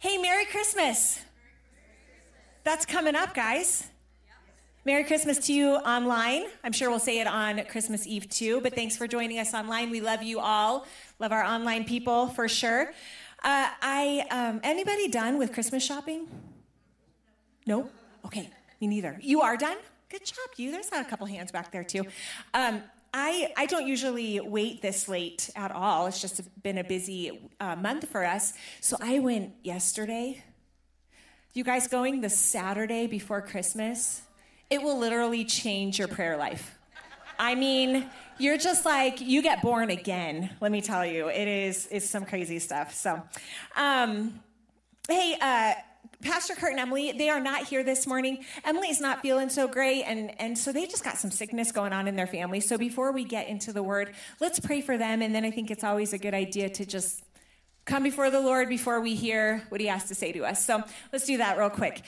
Hey, Merry Christmas. That's coming up, guys. Merry Christmas to you online. I'm sure we'll say it on Christmas Eve too, but thanks for joining us online. We love you all. Love our online people for sure. Uh, I um, anybody done with Christmas shopping? No. Okay, me neither. You are done. Good job, you. There's not a couple hands back there too. Um, I, I don't usually wait this late at all. It's just been a busy uh, month for us. So I went yesterday. You guys going the Saturday before Christmas? It will literally change your prayer life. I mean, you're just like you get born again. Let me tell you, it is it's some crazy stuff. So, um, hey, uh, Pastor Kurt and Emily, they are not here this morning. Emily's not feeling so great, and, and so they just got some sickness going on in their family. So before we get into the word, let's pray for them. And then I think it's always a good idea to just come before the Lord before we hear what he has to say to us. So let's do that real quick.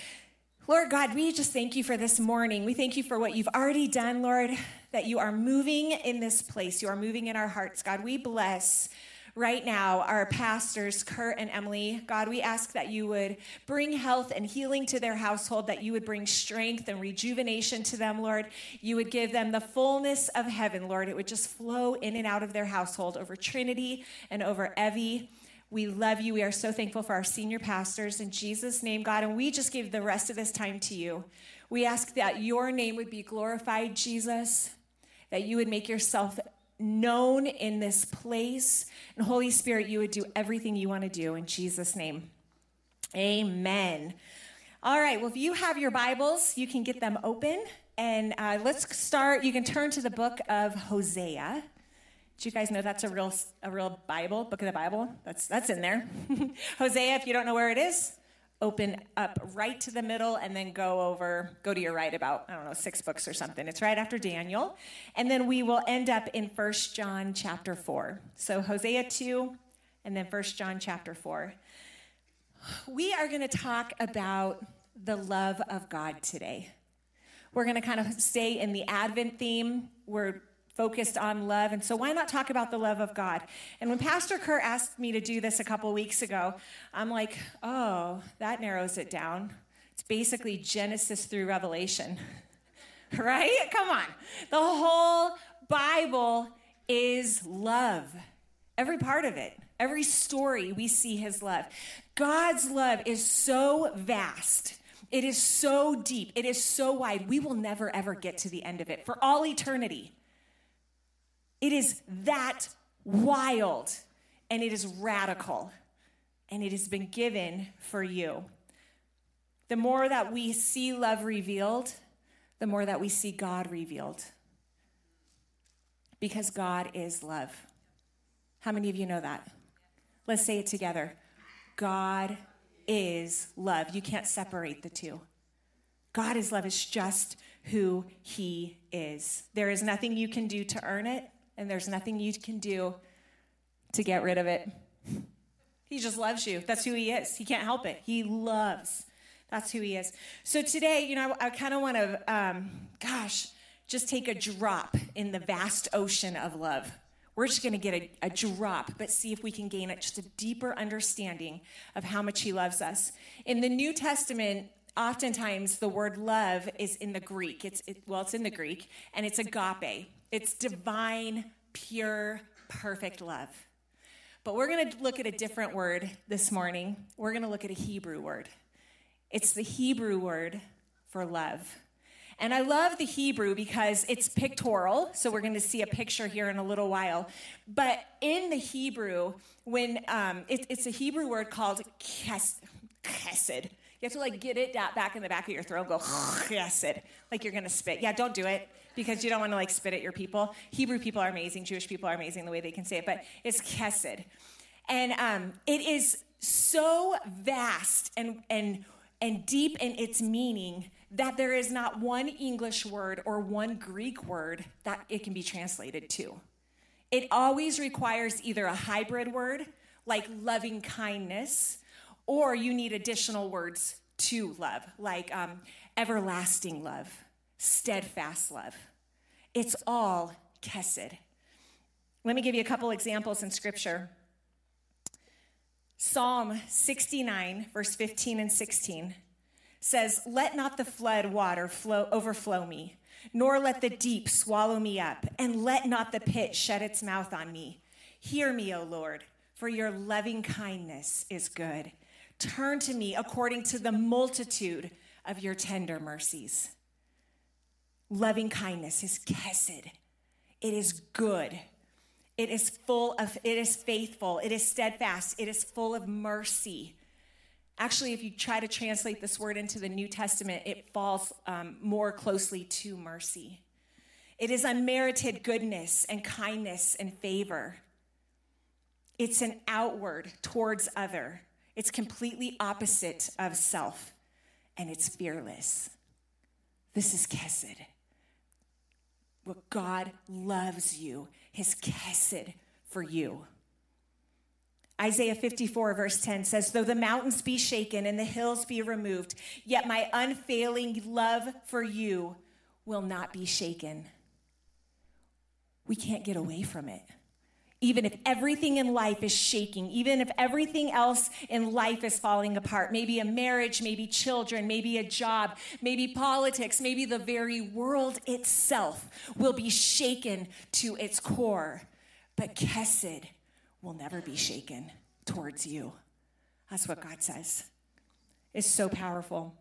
Lord God, we just thank you for this morning. We thank you for what you've already done, Lord, that you are moving in this place. You are moving in our hearts, God. We bless right now our pastors, Kurt and Emily. God, we ask that you would bring health and healing to their household, that you would bring strength and rejuvenation to them, Lord. You would give them the fullness of heaven, Lord. It would just flow in and out of their household over Trinity and over Evie. We love you. We are so thankful for our senior pastors in Jesus' name, God. And we just give the rest of this time to you. We ask that your name would be glorified, Jesus, that you would make yourself known in this place. And Holy Spirit, you would do everything you want to do in Jesus' name. Amen. All right, well, if you have your Bibles, you can get them open. And uh, let's start. You can turn to the book of Hosea. Do you guys know that's a real, a real Bible, book of the Bible? That's, that's in there. Hosea, if you don't know where it is, open up right to the middle and then go over, go to your right about, I don't know, six books or something. It's right after Daniel. And then we will end up in First John chapter 4. So Hosea 2 and then First John chapter 4. We are going to talk about the love of God today. We're going to kind of stay in the Advent theme. We're focused on love. And so, why not talk about the love of God? And when Pastor Kurt asked me to do this a couple weeks ago, I'm like, oh, that narrows it down. It's basically Genesis through Revelation, right? Come on. The whole Bible is love, every part of it. Every story we see his love. God's love is so vast. It is so deep. It is so wide. We will never, ever get to the end of it for all eternity. It is that wild and it is radical and it has been given for you. The more that we see love revealed, the more that we see God revealed. Because God is love. How many of you know that? Let's say it together. God is love. You can't separate the two. God is love. It's just who He is. There is nothing you can do to earn it and there's nothing you can do to get rid of it. He just loves you. That's who he is. He can't help it. He loves. That's who he is. So today, you know, I, I kind of want to, um, gosh, just take a drop in the vast ocean of love. We're just going to get a, a, drop, but see if we can gain it, just a deeper understanding of how much he loves us. In the New Testament, oftentimes the word love is in the Greek. It's it, well, it's in the Greek, and it's agape. It's divine, pure, perfect love. But we're going to look at a different word this morning. We're going to look at a Hebrew word. It's the Hebrew word for love. And I love the Hebrew because it's pictorial. So we're going to see a picture here in a little while. But in the Hebrew, when um, it, it's a Hebrew word called kes. You have to like get it back in the back of your throat, and go chesed, like you're to spit. Yeah, don't do it because you don't want to like spit at your people. Hebrew people are amazing, Jewish people are amazing the way they can say it, but it's kesed. And um, it is so vast and, and, and deep in its meaning that there is not one English word or one Greek word that it can be translated to. It always requires either a hybrid word, like loving kindness, or you need additional words to love, like um, everlasting love steadfast love. It's all kesed. Let me give you a couple examples in scripture. Psalm 69, verse 15 and 16 says, Let not the flood water flow, overflow me, nor let the deep swallow me up, and let not the pit shut its mouth on me. Hear me, O Lord, for your loving kindness is good. Turn to me according to the multitude of your tender mercies. Loving kindness is kesed. It is good. It is full of, it is faithful. It is steadfast. It is full of mercy. Actually, if you try to translate this word into the New Testament, it falls um, more closely to mercy. It is unmerited goodness and kindness and favor. It's an outward towards other. It's completely opposite of self, and it's fearless. This is Kesed. What God loves you, his Kesed for you. Isaiah 54, verse 10 says, Though the mountains be shaken and the hills be removed, yet my unfailing love for you will not be shaken. We can't get away from it even if everything in life is shaking, even if everything else in life is falling apart, maybe a marriage, maybe children, maybe a job, maybe politics, maybe the very world itself will be shaken to its core. But Kesed will never be shaken towards you. That's what God says. It's so powerful.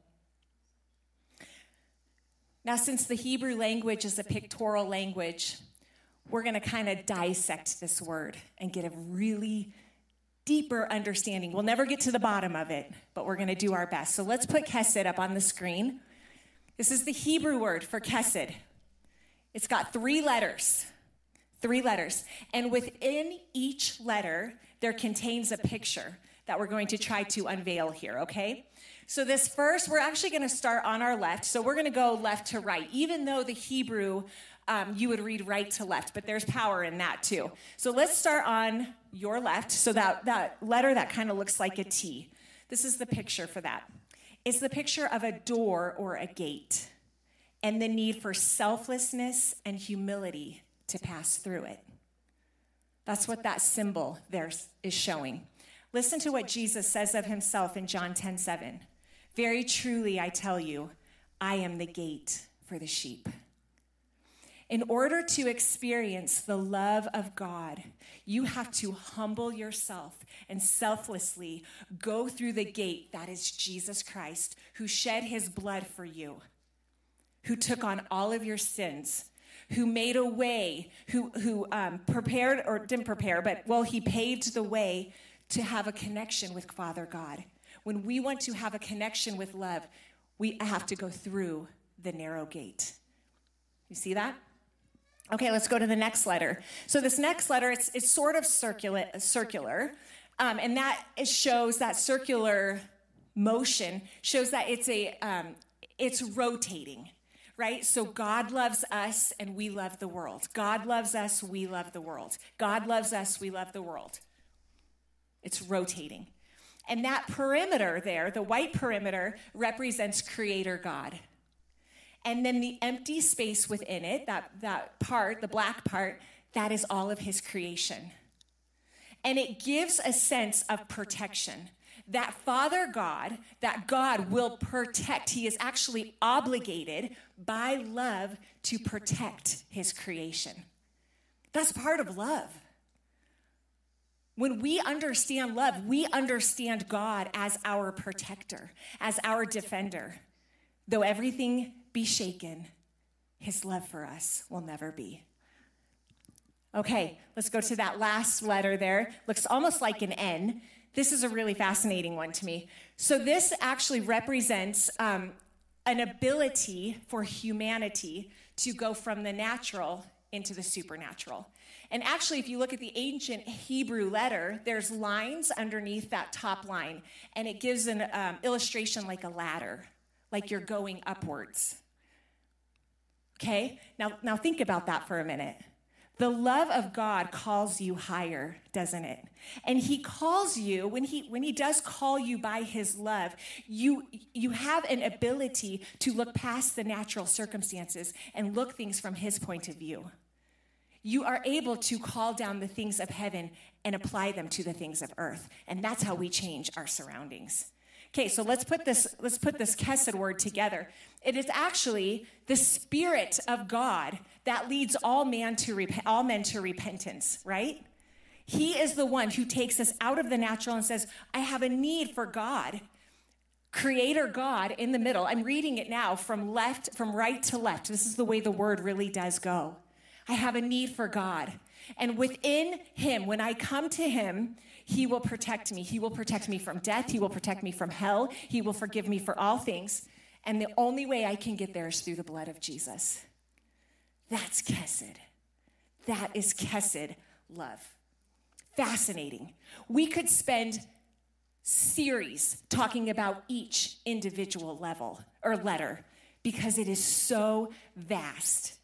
Now, since the Hebrew language is a pictorial language, we're going to kind of dissect this word and get a really deeper understanding. We'll never get to the bottom of it, but we're going to do our best. So let's put kesed up on the screen. This is the Hebrew word for kesed. It's got three letters. Three letters. And within each letter, there contains a picture that we're going to try to unveil here, okay? So, this first, we're actually going to start on our left. So, we're going to go left to right, even though the Hebrew um, you would read right to left, but there's power in that too. So let's start on your left. So that, that letter that kind of looks like a T. This is the picture for that. It's the picture of a door or a gate and the need for selflessness and humility to pass through it. That's what that symbol there is showing. Listen to what Jesus says of himself in John 10 7. Very truly, I tell you, I am the gate for the sheep. In order to experience the love of God, you have to humble yourself and selflessly go through the gate that is Jesus Christ, who shed his blood for you, who took on all of your sins, who made a way, who, who um, prepared, or didn't prepare, but well, he paved the way to have a connection with Father God. When we want to have a connection with love, we have to go through the narrow gate. You see that? Okay, let's go to the next letter. So this next letter, it's, it's sort of circular, circular um, and that shows that circular motion shows that it's a um, it's rotating right? So god loves us and we love the world. God loves us we love the world. God loves us we love the world. It's rotating. And that perimeter there the white perimeter represents creator god and then the empty space within it, that, that part, the black part, that is all of his creation. And it gives a sense of protection. That Father God, that God will protect. He is actually obligated by love to protect his creation. That's part of love. When we understand love, we understand God as our protector, as our defender. Though everything be shaken, his love for us will never be. Okay, let's go to that last letter there. Looks almost like an N. This is a really fascinating one to me. So, this actually represents um, an ability for humanity to go from the natural into the supernatural. And actually, if you look at the ancient Hebrew letter, there's lines underneath that top line, and it gives an um, illustration like a ladder like you're going upwards. Okay? Now, now think about that for a minute. The love of God calls you higher, doesn't it? And he calls you when he when he does call you by his love, you you have an ability to look past the natural circumstances and look things from his point of view. you are able to call down the things of heaven and apply them to the things of earth. And that's how we change our surroundings. Okay, so let's put this let's put this kesed word together. It is actually the spirit of God that leads all man to rep- all men to repentance, right? He is the one who takes us out of the natural and says, "I have a need for God." Creator God in the middle. I'm reading it now from left from right to left. This is the way the word really does go. I have a need for God. And within him, when I come to him, he will protect me. He will protect me from death. He will protect me from hell. He will forgive me for all things. And the only way I can get there is through the blood of Jesus. That's Kesed. That is Kesed love. Fascinating. We could spend series talking about each individual level or letter because it is so vast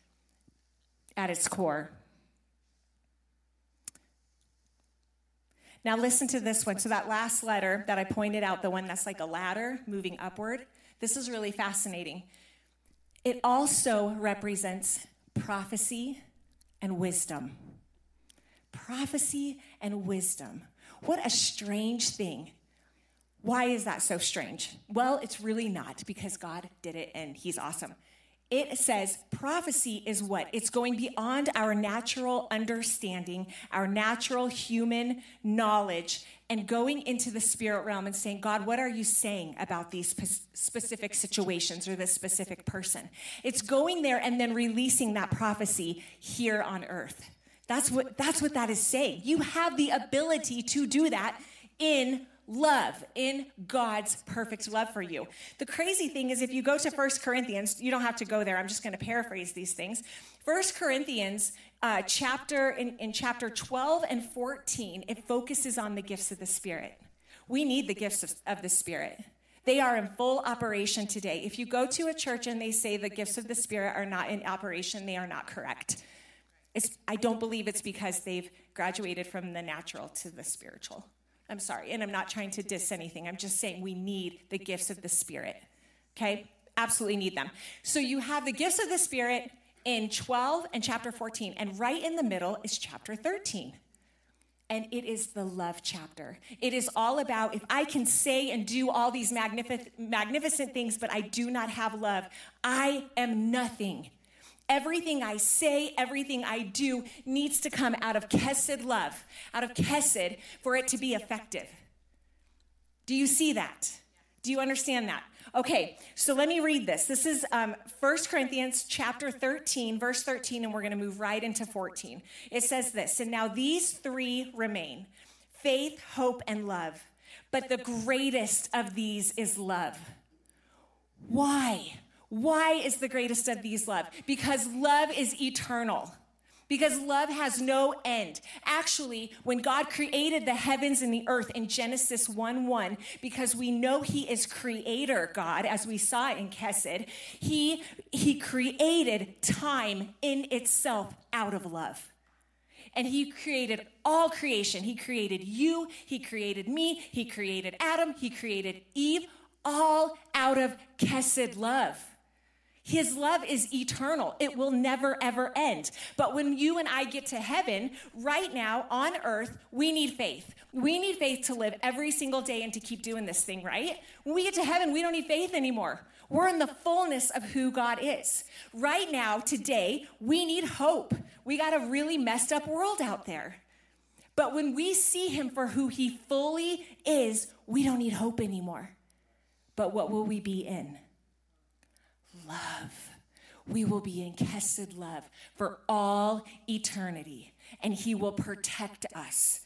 at its core. Now, listen to this one. So, that last letter that I pointed out, the one that's like a ladder moving upward, this is really fascinating. It also represents prophecy and wisdom. Prophecy and wisdom. What a strange thing. Why is that so strange? Well, it's really not because God did it and He's awesome it says prophecy is what? It's going beyond our natural understanding, our natural human knowledge, and going into the spirit realm and saying, God, what are you saying about these specific situations or this specific person? It's going there and then releasing that prophecy here on earth. That's what, that's what that is saying. You have the ability to do that in love in God's perfect love for you. The crazy thing is, if you go to First Corinthians, you don't have to go there. I'm just going to paraphrase these things. First Corinthians, uh, chapter in, in chapter 12 and 14, it focuses on the gifts of the Spirit. We need the gifts of, of the Spirit. They are in full operation today. If you go to a church and they say the gifts of the Spirit are not in operation, they are not correct. It's, I don't believe it's because they've graduated from the natural to the spiritual. I'm sorry, and I'm not trying to diss anything. I'm just saying we need the gifts of the Spirit. Okay? Absolutely need them. So you have the gifts of the Spirit in 12 and chapter 14, and right in the middle is chapter 13. And it is the love chapter. It is all about if I can say and do all these magnific- magnificent things, but I do not have love, I am nothing. Everything I say, everything I do needs to come out of Kesed love, out of Kesed for it to be effective. Do you see that? Do you understand that? Okay, so let me read this. This is um, 1 Corinthians chapter 13, verse 13, and we're going to move right into 14. It says this And now these three remain faith, hope, and love. But the greatest of these is love. Why? Why is the greatest of these love? Because love is eternal. Because love has no end. Actually, when God created the heavens and the earth in Genesis 1 1, because we know He is creator God, as we saw in Kesed, He, he created time in itself out of love. And He created all creation. He created you, He created me, He created Adam, He created Eve, all out of Kesed love. His love is eternal. It will never, ever end. But when you and I get to heaven, right now on earth, we need faith. We need faith to live every single day and to keep doing this thing, right? When we get to heaven, we don't need faith anymore. We're in the fullness of who God is. Right now, today, we need hope. We got a really messed up world out there. But when we see him for who he fully is, we don't need hope anymore. But what will we be in? Love. We will be in Kesed love for all eternity, and He will protect us.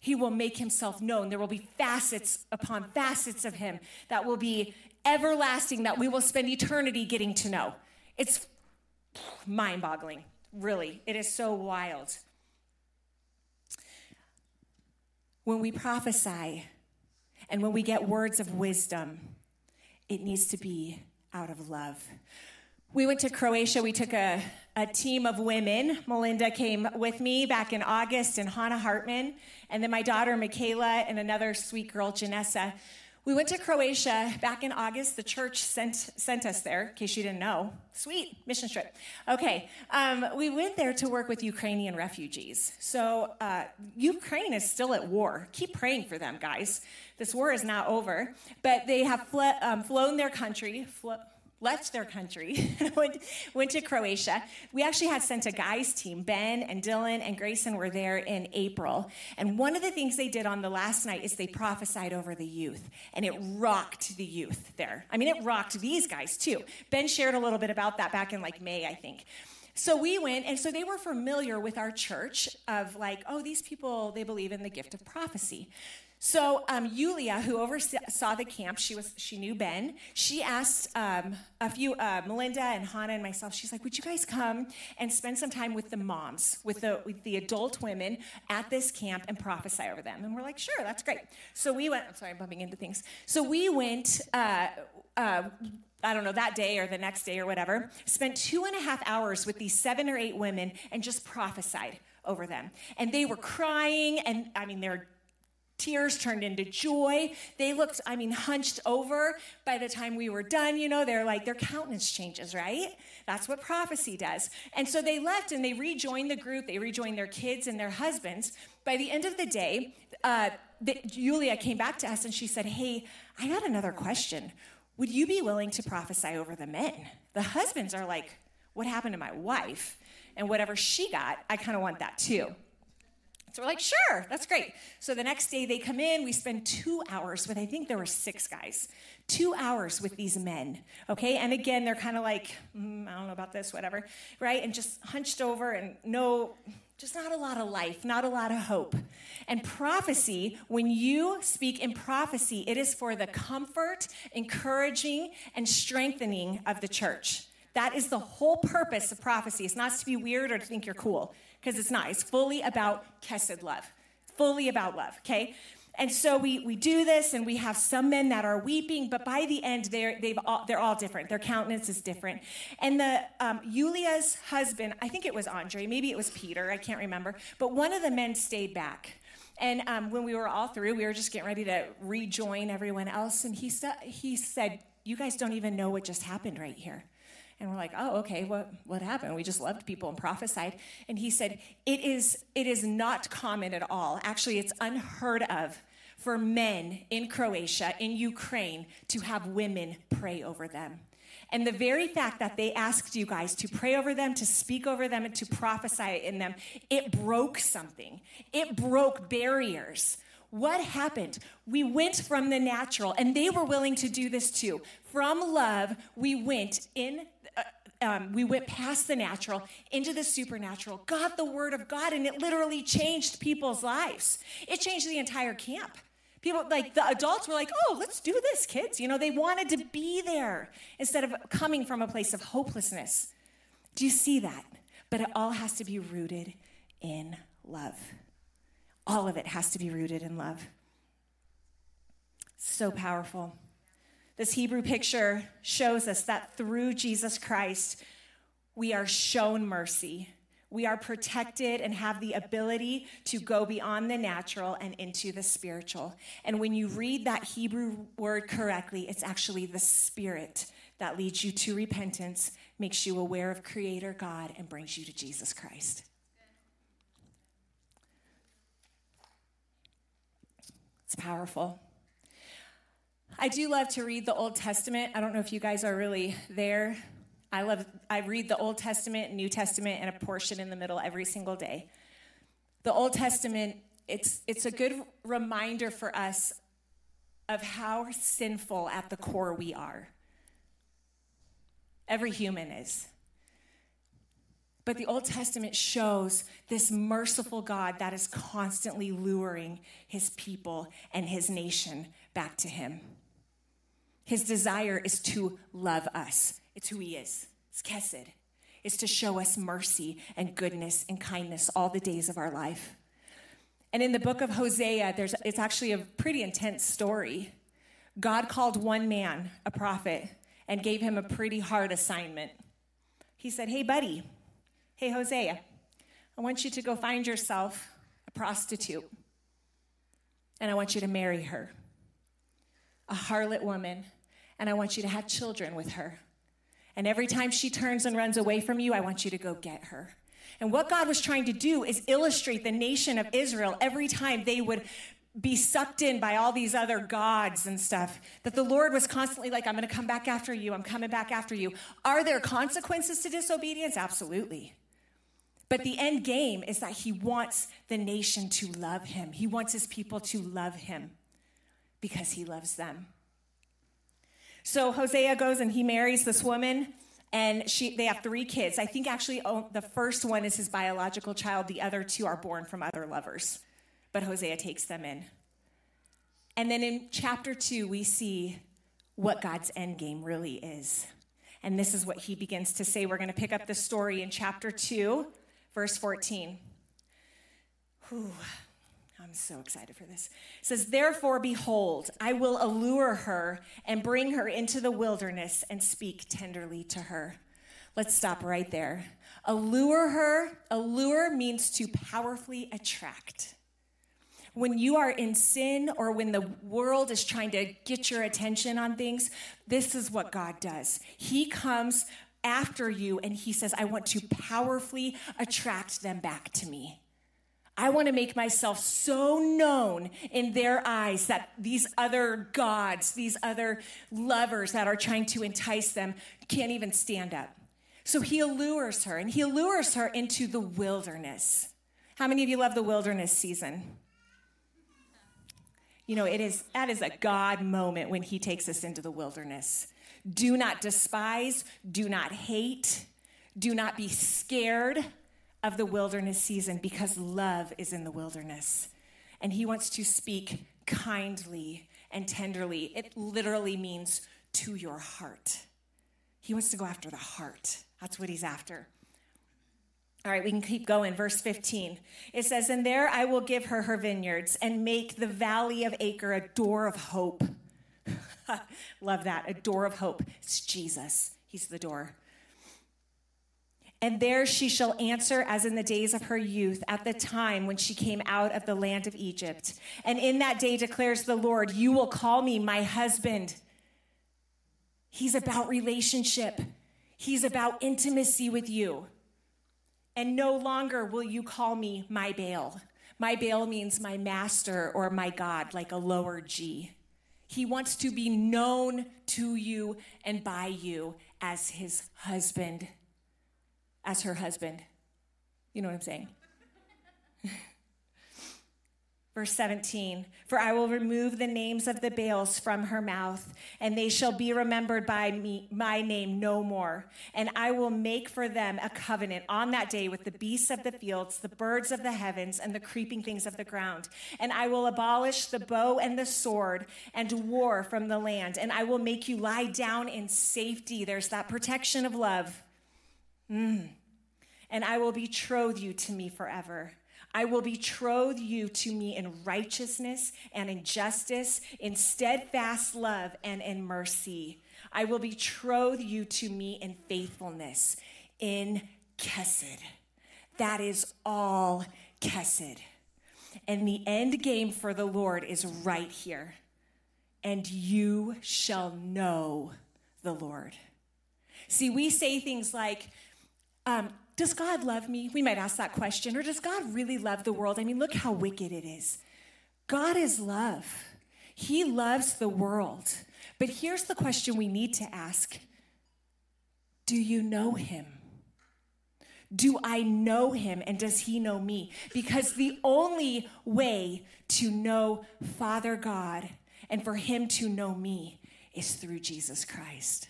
He will make Himself known. There will be facets upon facets of Him that will be everlasting, that we will spend eternity getting to know. It's mind boggling, really. It is so wild. When we prophesy and when we get words of wisdom, it needs to be out of love. We went to Croatia. We took a, a team of women. Melinda came with me back in August, and Hannah Hartman, and then my daughter Michaela, and another sweet girl, Janessa. we went to Croatia back in August. The church sent, sent us there, in case you didn't know. Sweet, mission trip. Okay, um, we went there to work with Ukrainian refugees. So, uh, Ukraine is still at war. Keep praying for them, guys. This war is not over. But they have fle- um, flown their country, flo- left their country, went, went to Croatia. We actually had sent a guys team. Ben and Dylan and Grayson were there in April. And one of the things they did on the last night is they prophesied over the youth. And it rocked the youth there. I mean, it rocked these guys too. Ben shared a little bit about that back in like May, I think. So we went, and so they were familiar with our church of like, oh, these people, they believe in the gift of prophecy. So um, Yulia, who oversaw the camp, she was she knew Ben. She asked um, a few uh, Melinda and Hannah and myself. She's like, "Would you guys come and spend some time with the moms, with the with the adult women at this camp and prophesy over them?" And we're like, "Sure, that's great." So we went. I'm sorry, I'm bumping into things. So we went. Uh, uh, I don't know, that day or the next day or whatever, spent two and a half hours with these seven or eight women and just prophesied over them. And they were crying, and I mean, they're Tears turned into joy. They looked, I mean, hunched over by the time we were done. You know, they're like, their countenance changes, right? That's what prophecy does. And so they left and they rejoined the group. They rejoined their kids and their husbands. By the end of the day, uh, the, Julia came back to us and she said, Hey, I got another question. Would you be willing to prophesy over the men? The husbands are like, What happened to my wife? And whatever she got, I kind of want that too. So we're like, sure, that's great. So the next day they come in, we spend two hours with, I think there were six guys, two hours with these men, okay? And again, they're kind of like, mm, I don't know about this, whatever, right? And just hunched over and no, just not a lot of life, not a lot of hope. And prophecy, when you speak in prophecy, it is for the comfort, encouraging, and strengthening of the church. That is the whole purpose of prophecy. It's not to be weird or to think you're cool because it's not. It's fully about Kesed love, fully about love, okay? And so we, we do this, and we have some men that are weeping, but by the end, they're, they've all, they're all different. Their countenance is different. And the um, Yulia's husband, I think it was Andre, maybe it was Peter, I can't remember, but one of the men stayed back. And um, when we were all through, we were just getting ready to rejoin everyone else, and he, sa- he said, You guys don't even know what just happened right here. And we're like, oh, okay, what, what happened? We just loved people and prophesied. And he said, it is, it is not common at all. Actually, it's unheard of for men in Croatia, in Ukraine, to have women pray over them. And the very fact that they asked you guys to pray over them, to speak over them, and to prophesy in them, it broke something. It broke barriers. What happened? We went from the natural, and they were willing to do this too. From love, we went in um, we went past the natural into the supernatural, got the word of God, and it literally changed people's lives. It changed the entire camp. People, like the adults, were like, oh, let's do this, kids. You know, they wanted to be there instead of coming from a place of hopelessness. Do you see that? But it all has to be rooted in love. All of it has to be rooted in love. So powerful. This Hebrew picture shows us that through Jesus Christ, we are shown mercy. We are protected and have the ability to go beyond the natural and into the spiritual. And when you read that Hebrew word correctly, it's actually the Spirit that leads you to repentance, makes you aware of Creator God, and brings you to Jesus Christ. It's powerful. I do love to read the Old Testament. I don't know if you guys are really there. I love I read the Old Testament, New Testament, and a portion in the middle every single day. The Old Testament, it's it's a good reminder for us of how sinful at the core we are. Every human is. But the Old Testament shows this merciful God that is constantly luring his people and his nation back to him. His desire is to love us. It's who he is. It's Kesed. It's to show us mercy and goodness and kindness all the days of our life. And in the book of Hosea, there's, it's actually a pretty intense story. God called one man, a prophet, and gave him a pretty hard assignment. He said, Hey, buddy, hey, Hosea, I want you to go find yourself a prostitute, and I want you to marry her. a harlot woman, and I want you to have children with her. And every time she turns and runs away from you, I want you to go get her. And what God was trying to do is illustrate the nation of Israel every time they would be sucked in by all these other gods and stuff. That the Lord was constantly like, I'm going to come back after you. I'm coming back after you. Are there consequences to disobedience? Absolutely. But the end game is that he wants the nation to love him. He wants his people to love him because he loves them. So Hosea goes and he marries this woman, and she, they have three kids. I think actually oh, the first one is his biological child, the other two are born from other lovers. But Hosea takes them in. And then in chapter two, we see what God's end game really is. And this is what he begins to say. We're going to pick up the story in chapter 2, verse 14. Whew. I'm so excited for this. It says, Therefore, behold, I will allure her and bring her into the wilderness and speak tenderly to her. Let's stop right there. Allure her, allure means to powerfully attract. When you are in sin or when the world is trying to get your attention on things, this is what God does. He comes after you and he says, I want to powerfully attract them back to me. I want to make myself so known in their eyes that these other gods, these other lovers that are trying to entice them, can't even stand up. So he allures her, and he allures her into the wilderness. How many of you love the wilderness season? You know, it is that is a God moment when he takes us into the wilderness. Do not despise, do not hate, do not be scared of the wilderness season because love is in the wilderness. And he wants to speak kindly and tenderly. It literally means to your heart. He wants to go after the heart. That's what he's after. All right, we can keep going. Verse 15. It says, And there I will give her her vineyards and make the valley of Achor a door of hope. Love that. A door of hope. It's Jesus. He's the door. And there she shall answer as in the days of her youth, at the time when she came out of the land of Egypt. And in that day declares the Lord, You will call me my husband. He's about relationship, He's about intimacy with you. And no longer will you call me my Baal. My Baal means my master or my God, like a lower G. He wants to be known to you and by you as his husband as her husband. You know what I'm saying? Verse 17, for I will remove the names of the Baals from her mouth, and they shall be remembered by me, my name no more. And I will make for them a covenant on that day with the beasts of the fields, the birds of the heavens, and the creeping things of the ground. And I will abolish the bow and the sword and war from the land. And I will make you lie down in safety. There's that protection of love. Mm. And I will betroth you to me forever. I will betroth you to me in righteousness and in justice, in steadfast love and in mercy. I will betroth you to me in faithfulness, in kesed. That is all kesed. And the end game for the Lord is right here. And you shall know the Lord. See, we say things like, um, does God love me? We might ask that question. Or does God really love the world? I mean, look how wicked it is. God is love, He loves the world. But here's the question we need to ask Do you know Him? Do I know him and does he know me? Because the only way to know Father God and for him to know me is through Jesus Christ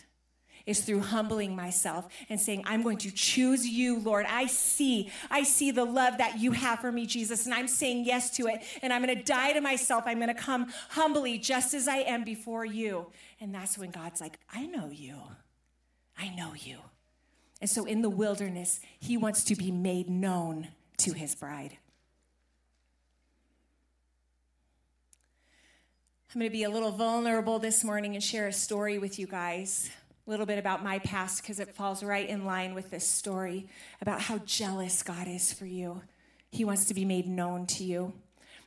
is through humbling myself and saying, I'm going to choose you, Lord. I see, I see the love that you have for me, Jesus, and I'm saying yes to it. And I'm going to die to myself. I'm going to come humbly just as I am before you. And that's when God's like, I know you. I know you. And so in the wilderness, he wants to be made known to his bride. I'm going to be a little vulnerable this morning and share a story with you guys a little bit about my past because it falls right in line with this story about how jealous God is for you. He wants to be made known to you.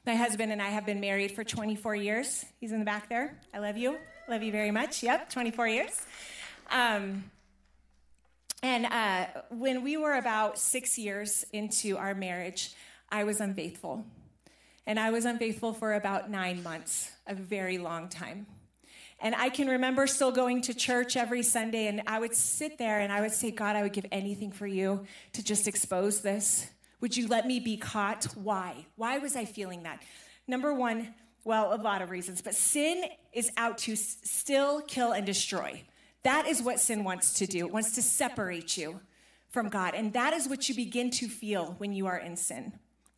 My husband and I have been married for 24 years. He's in the back there. I love you. Love you very much. Yep, 24 years. Um, and uh, when we were about six years into our marriage, I was unfaithful. And I was unfaithful for about nine months, a very long time. And I can remember still going to church every Sunday, and I would sit there and I would say, God, I would give anything for you to just expose this. Would you let me be caught? Why? Why was I feeling that? Number one, well, a lot of reasons, but sin is out to still kill and destroy. That is what sin wants to do. It wants to separate you from God. And that is what you begin to feel when you are in sin.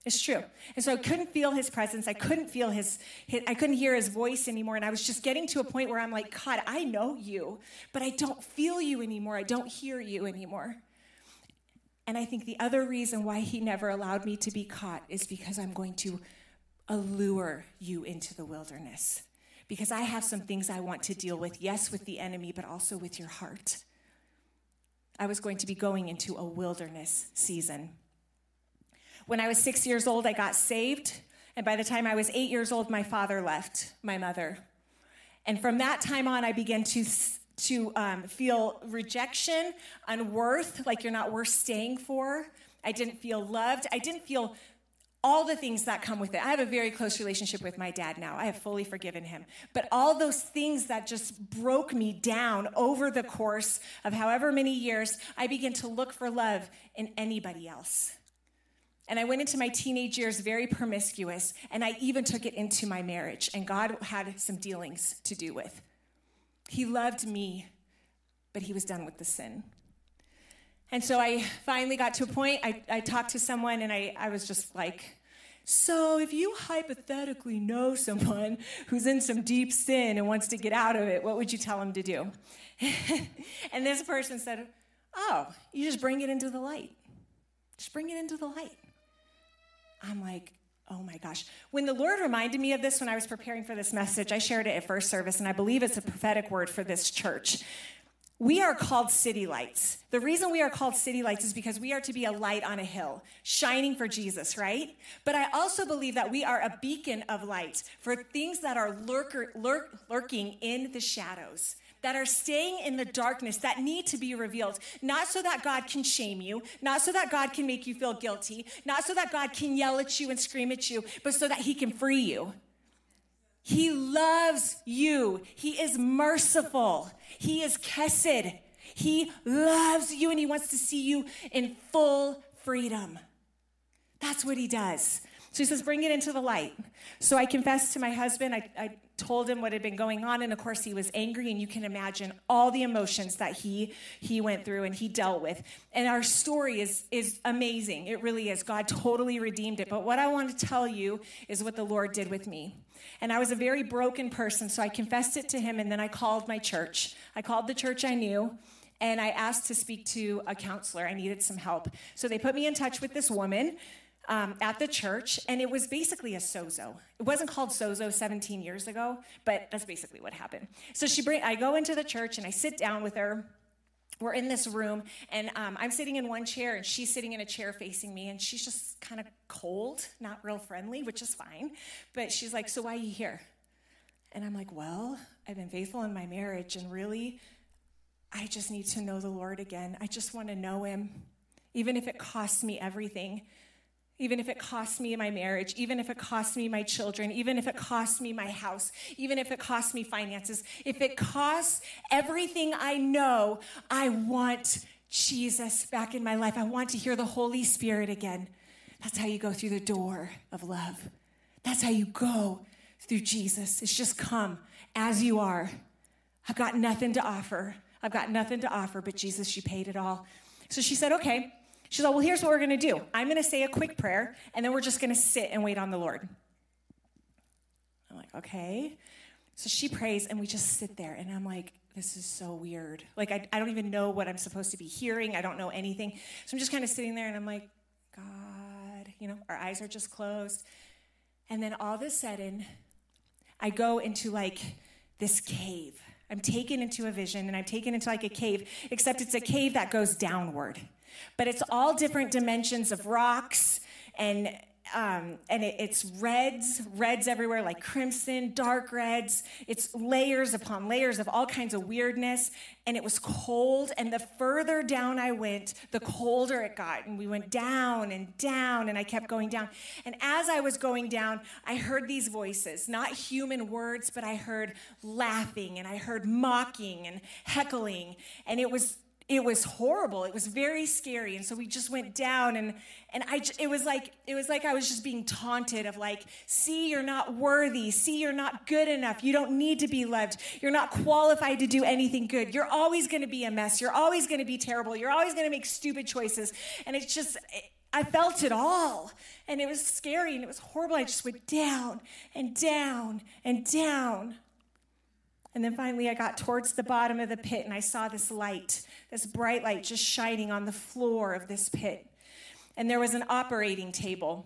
It's true. And so I couldn't feel his presence. I couldn't feel his, his, I couldn't hear his voice anymore. And I was just getting to a point where I'm like, God, I know you, but I don't feel you anymore. I don't hear you anymore. And I think the other reason why he never allowed me to be caught is because I'm going to allure you into the wilderness. Because I have some things I want to deal with, yes, with the enemy, but also with your heart. I was going to be going into a wilderness season. When I was six years old, I got saved. And by the time I was eight years old, my father left my mother. And from that time on, I began to to um, feel rejection, unworth, like you're not worth staying for. I didn't feel loved. I didn't feel all the things that come with it. I have a very close relationship with my dad now. I have fully forgiven him. But all those things that just broke me down over the course of however many years, I began to look for love in anybody else. And I went into my teenage years very promiscuous, and I even took it into my marriage. And God had some dealings to do with. He loved me, but he was done with the sin. And so I finally got to a point, I, I talked to someone and I, I was just like, so if you hypothetically know someone who's in some deep sin and wants to get out of it, what would you tell them to do? and this person said, oh, you just bring it into the light. Just bring it into the light. I'm like, Oh my gosh. When the Lord reminded me of this when I was preparing for this message, I shared it at first service, and I believe it's a prophetic word for this church. We are called city lights. The reason we are called city lights is because we are to be a light on a hill, shining for Jesus, right? But I also believe that we are a beacon of light for things that are lurker, lurk, lurking in the shadows that are staying in the darkness that need to be revealed. Not so that God can shame you, not so that God can make you feel guilty, not so that God can yell at you and scream at you, but so that He can free you. He loves you. He is merciful. He is kesed. He loves you and He wants to see you in full freedom. That's what He does. So he says, Bring it into the light. So I confessed to my husband. I, I told him what had been going on and of course he was angry and you can imagine all the emotions that he he went through and he dealt with. And our story is is amazing. It really is. God totally redeemed it. But what i want to tell you is what the lord did with me. And i was a very broken person so i confessed it to him and then i called my church. I called the church i knew and i asked to speak to a counselor. I needed some help. So they put me in touch with this woman um, at the church, and it was basically a sozo. It wasn't called sozo 17 years ago, but that's basically what happened. So she bring, I go into the church and I sit down with her. We're in this room, and um, I'm sitting in one chair, and she's sitting in a chair facing me, and she's just kind of cold, not real friendly, which is fine. But she's like, "So why are you here?" And I'm like, "Well, I've been faithful in my marriage, and really, I just need to know the Lord again. I just want to know Him, even if it costs me everything." Even if it costs me my marriage, even if it costs me my children, even if it costs me my house, even if it costs me finances, if it costs everything I know, I want Jesus back in my life. I want to hear the Holy Spirit again. That's how you go through the door of love. That's how you go through Jesus. It's just come as you are. I've got nothing to offer. I've got nothing to offer, but Jesus, you paid it all. So she said, okay. She's like, well, here's what we're going to do. I'm going to say a quick prayer, and then we're just going to sit and wait on the Lord. I'm like, okay. So she prays, and we just sit there, and I'm like, this is so weird. Like, I, I don't even know what I'm supposed to be hearing. I don't know anything. So I'm just kind of sitting there, and I'm like, God, you know, our eyes are just closed. And then all of a sudden, I go into like this cave. I'm taken into a vision, and I'm taken into like a cave, except it's a cave that goes downward. But it's all different dimensions of rocks and um, and it, it's reds, reds everywhere, like crimson, dark reds. It's layers upon layers of all kinds of weirdness. And it was cold. And the further down I went, the colder it got. And we went down and down, and I kept going down. And as I was going down, I heard these voices, not human words, but I heard laughing and I heard mocking and heckling. And it was it was horrible. It was very scary. And so we just went down and and I it was like it was like I was just being taunted of like, "See, you're not worthy. See, you're not good enough. You don't need to be loved. You're not qualified to do anything good. You're always going to be a mess. You're always going to be terrible. You're always going to make stupid choices." And it's just I felt it all. And it was scary and it was horrible. I just went down and down and down. And then finally, I got towards the bottom of the pit and I saw this light, this bright light just shining on the floor of this pit. And there was an operating table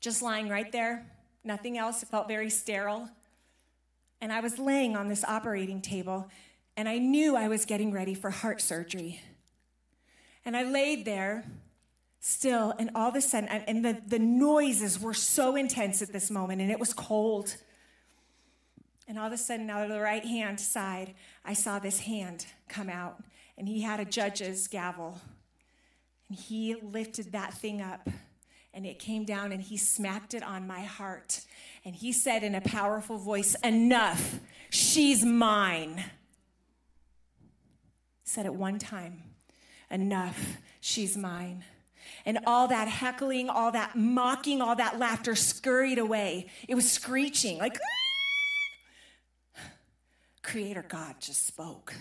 just lying right there, nothing else. It felt very sterile. And I was laying on this operating table and I knew I was getting ready for heart surgery. And I laid there still, and all of a sudden, and the, the noises were so intense at this moment, and it was cold. And all of a sudden, out of the right hand side, I saw this hand come out, and he had a judge's gavel. And he lifted that thing up, and it came down, and he smacked it on my heart. And he said in a powerful voice, Enough, she's mine. Said it one time, Enough, she's mine. And all that heckling, all that mocking, all that laughter scurried away. It was screeching, like, Creator God just spoke.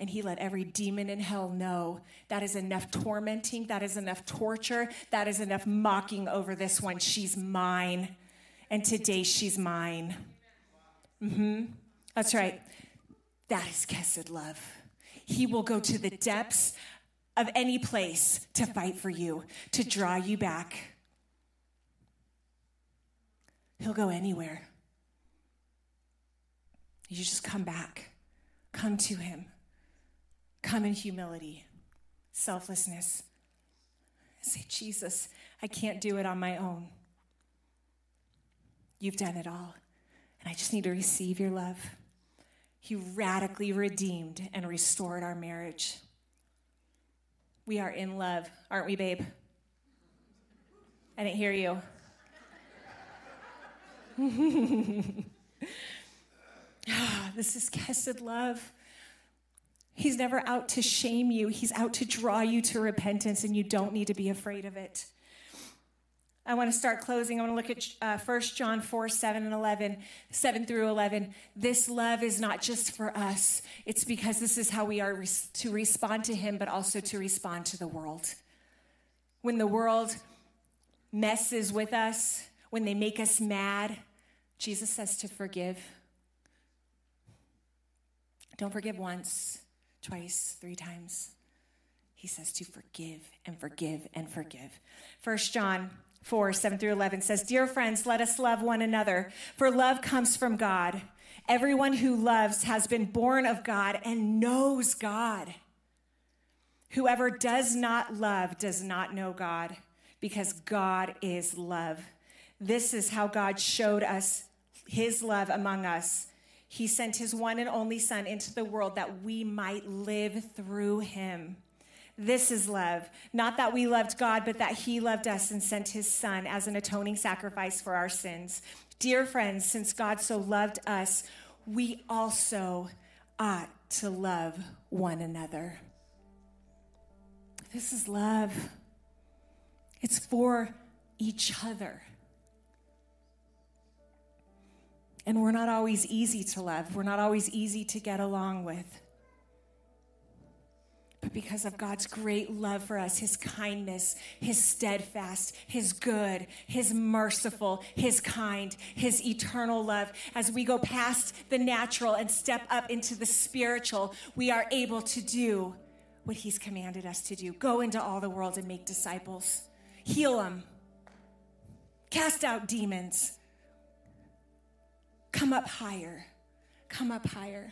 And he let every demon in hell know that is enough tormenting, that is enough torture, that is enough mocking over this one. She's mine. And today she's mine. Mm-hmm. That's right. That is Chesed love. He will go to the depths of any place to fight for you, to draw you back. He'll go anywhere. You just come back, come to Him, come in humility, selflessness. Say, Jesus, I can't do it on my own. You've done it all, and I just need to receive your love. He radically redeemed and restored our marriage. We are in love, aren't we, babe? I didn't hear you. this is Chesed love. He's never out to shame you, He's out to draw you to repentance, and you don't need to be afraid of it. I want to start closing. I want to look at uh, 1 John 4, 7 and 11, 7 through 11. This love is not just for us. It's because this is how we are res- to respond to him, but also to respond to the world. When the world messes with us, when they make us mad, Jesus says to forgive. Don't forgive once, twice, three times. He says to forgive and forgive and forgive. First John 4, 7 through 11 says, Dear friends, let us love one another, for love comes from God. Everyone who loves has been born of God and knows God. Whoever does not love does not know God, because God is love. This is how God showed us his love among us he sent his one and only Son into the world that we might live through him. This is love. Not that we loved God, but that he loved us and sent his Son as an atoning sacrifice for our sins. Dear friends, since God so loved us, we also ought to love one another. This is love, it's for each other. And we're not always easy to love, we're not always easy to get along with. But because of God's great love for us, His kindness, His steadfast, His good, His merciful, His kind, His eternal love, as we go past the natural and step up into the spiritual, we are able to do what He's commanded us to do. Go into all the world and make disciples, heal them, cast out demons Come up higher. Come up higher.